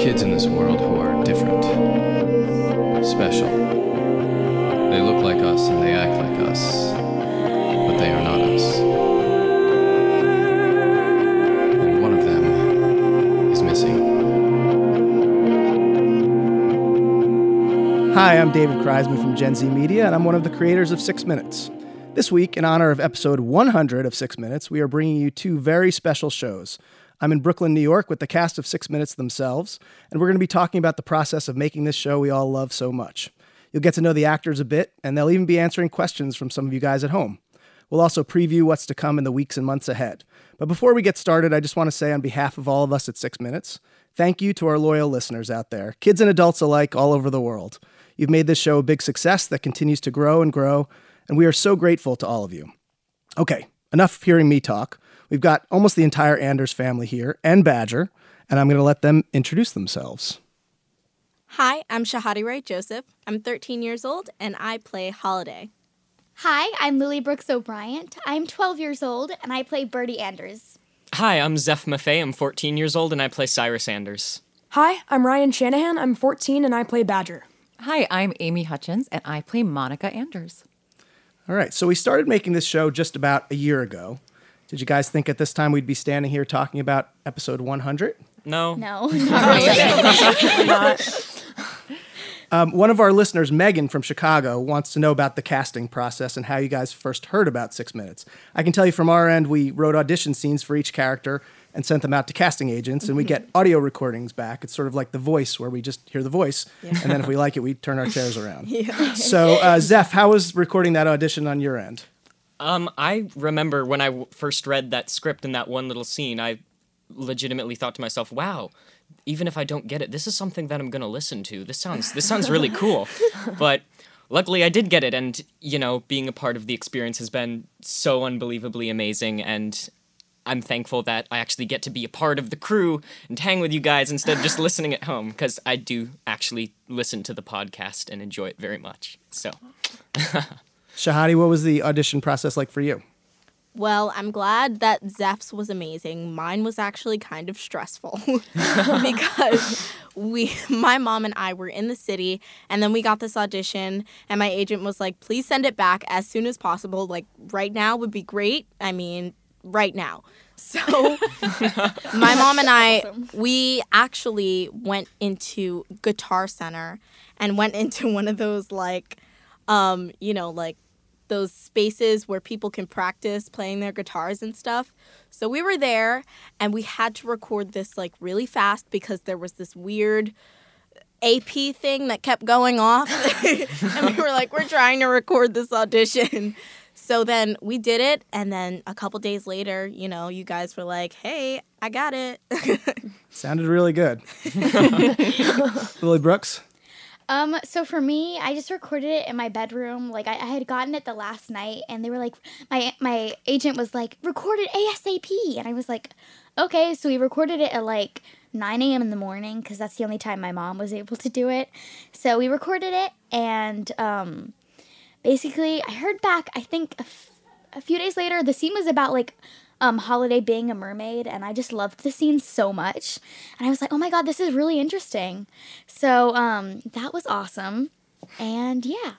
kids in this world who are different, special. They look like us and they act like us, but they are not us. And one of them is missing. Hi, I'm David Kreisman from Gen Z Media, and I'm one of the creators of Six Minutes. This week, in honor of episode 100 of Six Minutes, we are bringing you two very special shows. I'm in Brooklyn, New York with the cast of Six Minutes themselves, and we're going to be talking about the process of making this show we all love so much. You'll get to know the actors a bit, and they'll even be answering questions from some of you guys at home. We'll also preview what's to come in the weeks and months ahead. But before we get started, I just want to say on behalf of all of us at Six Minutes, thank you to our loyal listeners out there, kids and adults alike all over the world. You've made this show a big success that continues to grow and grow, and we are so grateful to all of you. Okay, enough hearing me talk. We've got almost the entire Anders family here and Badger, and I'm going to let them introduce themselves. Hi, I'm Shahadi Wright Joseph. I'm 13 years old and I play Holiday. Hi, I'm Lily Brooks O'Brien. I'm 12 years old and I play Birdie Anders. Hi, I'm Zeph Maffei. I'm 14 years old and I play Cyrus Anders. Hi, I'm Ryan Shanahan. I'm 14 and I play Badger. Hi, I'm Amy Hutchins and I play Monica Anders. All right, so we started making this show just about a year ago. Did you guys think at this time we'd be standing here talking about episode 100? No. No, not really. Um, one of our listeners, Megan from Chicago, wants to know about the casting process and how you guys first heard about Six Minutes. I can tell you from our end, we wrote audition scenes for each character and sent them out to casting agents, and we get audio recordings back. It's sort of like The Voice, where we just hear the voice, and then if we like it, we turn our chairs around. So, uh, Zeph, how was recording that audition on your end? Um, I remember when I w- first read that script in that one little scene, I legitimately thought to myself, "Wow, even if I don't get it, this is something that I'm going to listen to. This sounds this sounds really cool." But luckily I did get it and, you know, being a part of the experience has been so unbelievably amazing and I'm thankful that I actually get to be a part of the crew and hang with you guys instead of just listening at home because I do actually listen to the podcast and enjoy it very much. So, Shahadi, what was the audition process like for you? Well, I'm glad that Zeph's was amazing. Mine was actually kind of stressful because we my mom and I were in the city and then we got this audition and my agent was like, "Please send it back as soon as possible. Like right now would be great. I mean, right now." So my mom and I we actually went into Guitar Center and went into one of those like um, you know, like those spaces where people can practice playing their guitars and stuff. So we were there and we had to record this like really fast because there was this weird AP thing that kept going off. and we were like, we're trying to record this audition. So then we did it. And then a couple days later, you know, you guys were like, hey, I got it. Sounded really good. Lily Brooks? Um, so for me, I just recorded it in my bedroom. Like I, I had gotten it the last night, and they were like, my my agent was like, record it ASAP, and I was like, okay. So we recorded it at like 9 a.m. in the morning because that's the only time my mom was able to do it. So we recorded it, and um, basically, I heard back. I think a, f- a few days later, the scene was about like um, Holiday being a mermaid, and I just loved the scene so much. And I was like, oh my god, this is really interesting. So um, that was awesome. And yeah.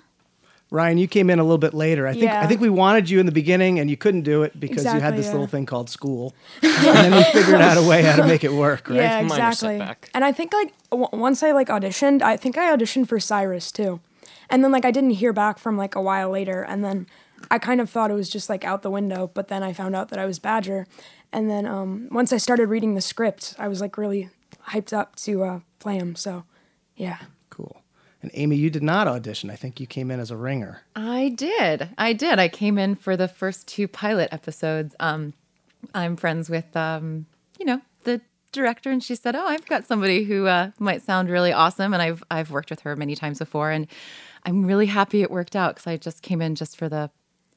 Ryan, you came in a little bit later. I think I think we wanted you in the beginning, and you couldn't do it because you had this yeah. little thing called school, and then we figured out a way how to make it work, right? Yeah, exactly. And I think like w- once I like auditioned, I think I auditioned for Cyrus too, and then like I didn't hear back from like a while later, and then I kind of thought it was just like out the window, but then I found out that I was Badger, and then um, once I started reading the script, I was like really hyped up to uh, play him. So, yeah. Cool. And Amy, you did not audition. I think you came in as a ringer. I did. I did. I came in for the first two pilot episodes. Um, I'm friends with, um, you know, the director, and she said, "Oh, I've got somebody who uh, might sound really awesome," and I've I've worked with her many times before, and I'm really happy it worked out because I just came in just for the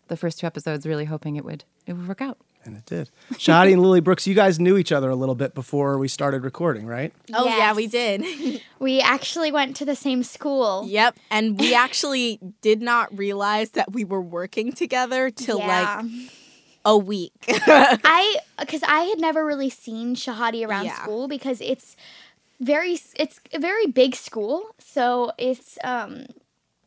the first two episodes, really hoping it would it would work out. And it did. Shadi and Lily Brooks, you guys knew each other a little bit before we started recording, right? oh, yeah, we did. We actually went to the same school. yep. And we actually did not realize that we were working together till Yeah. like a week. I because I had never really seen Shahadi around Yeah. school because it's very it's a very big school, so it's um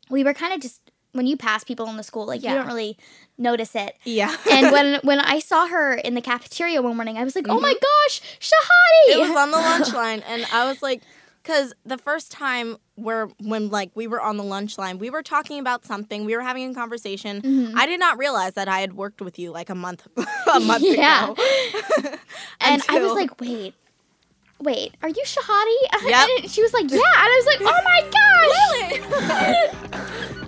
we were kind of just when you pass people in the school, like Yeah. you don't really notice it. Yeah. and when when I saw her in the cafeteria one morning, I was like, "Oh my gosh, Shahadi!" Mm-hmm. it was on the lunch line and i was like because the first time where when like we were on the lunch line we were talking about something we were having a conversation Mm-hmm. i did not realize that i had worked with you like a month a month Yeah. ago and I was like, "Wait, wait, are you Shahadi?" Yep. She was like, "Yeah," and I was like, "Oh my gosh!"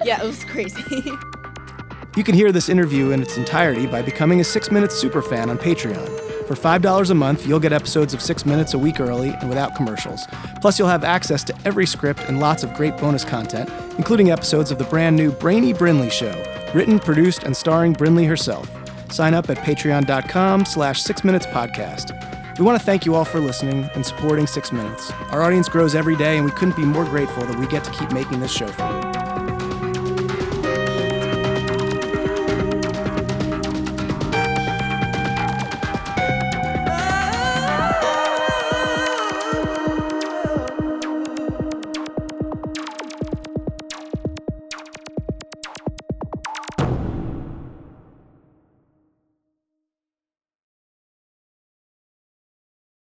Yeah it was crazy You can hear this interview in its entirety by becoming a Six Minutes superfan on Patreon. For $5 a month, you'll get episodes of Six Minutes a week early and without commercials. Plus, you'll have access to every script and lots of great bonus content, including episodes of the brand new Brainy Brinley Show, written, produced, and starring Brinley herself. Sign up at patreon.com slash six minutes podcast. We want to thank you all for listening and supporting Six Minutes. Our audience grows every day, and we couldn't be more grateful that we get to keep making this show for you.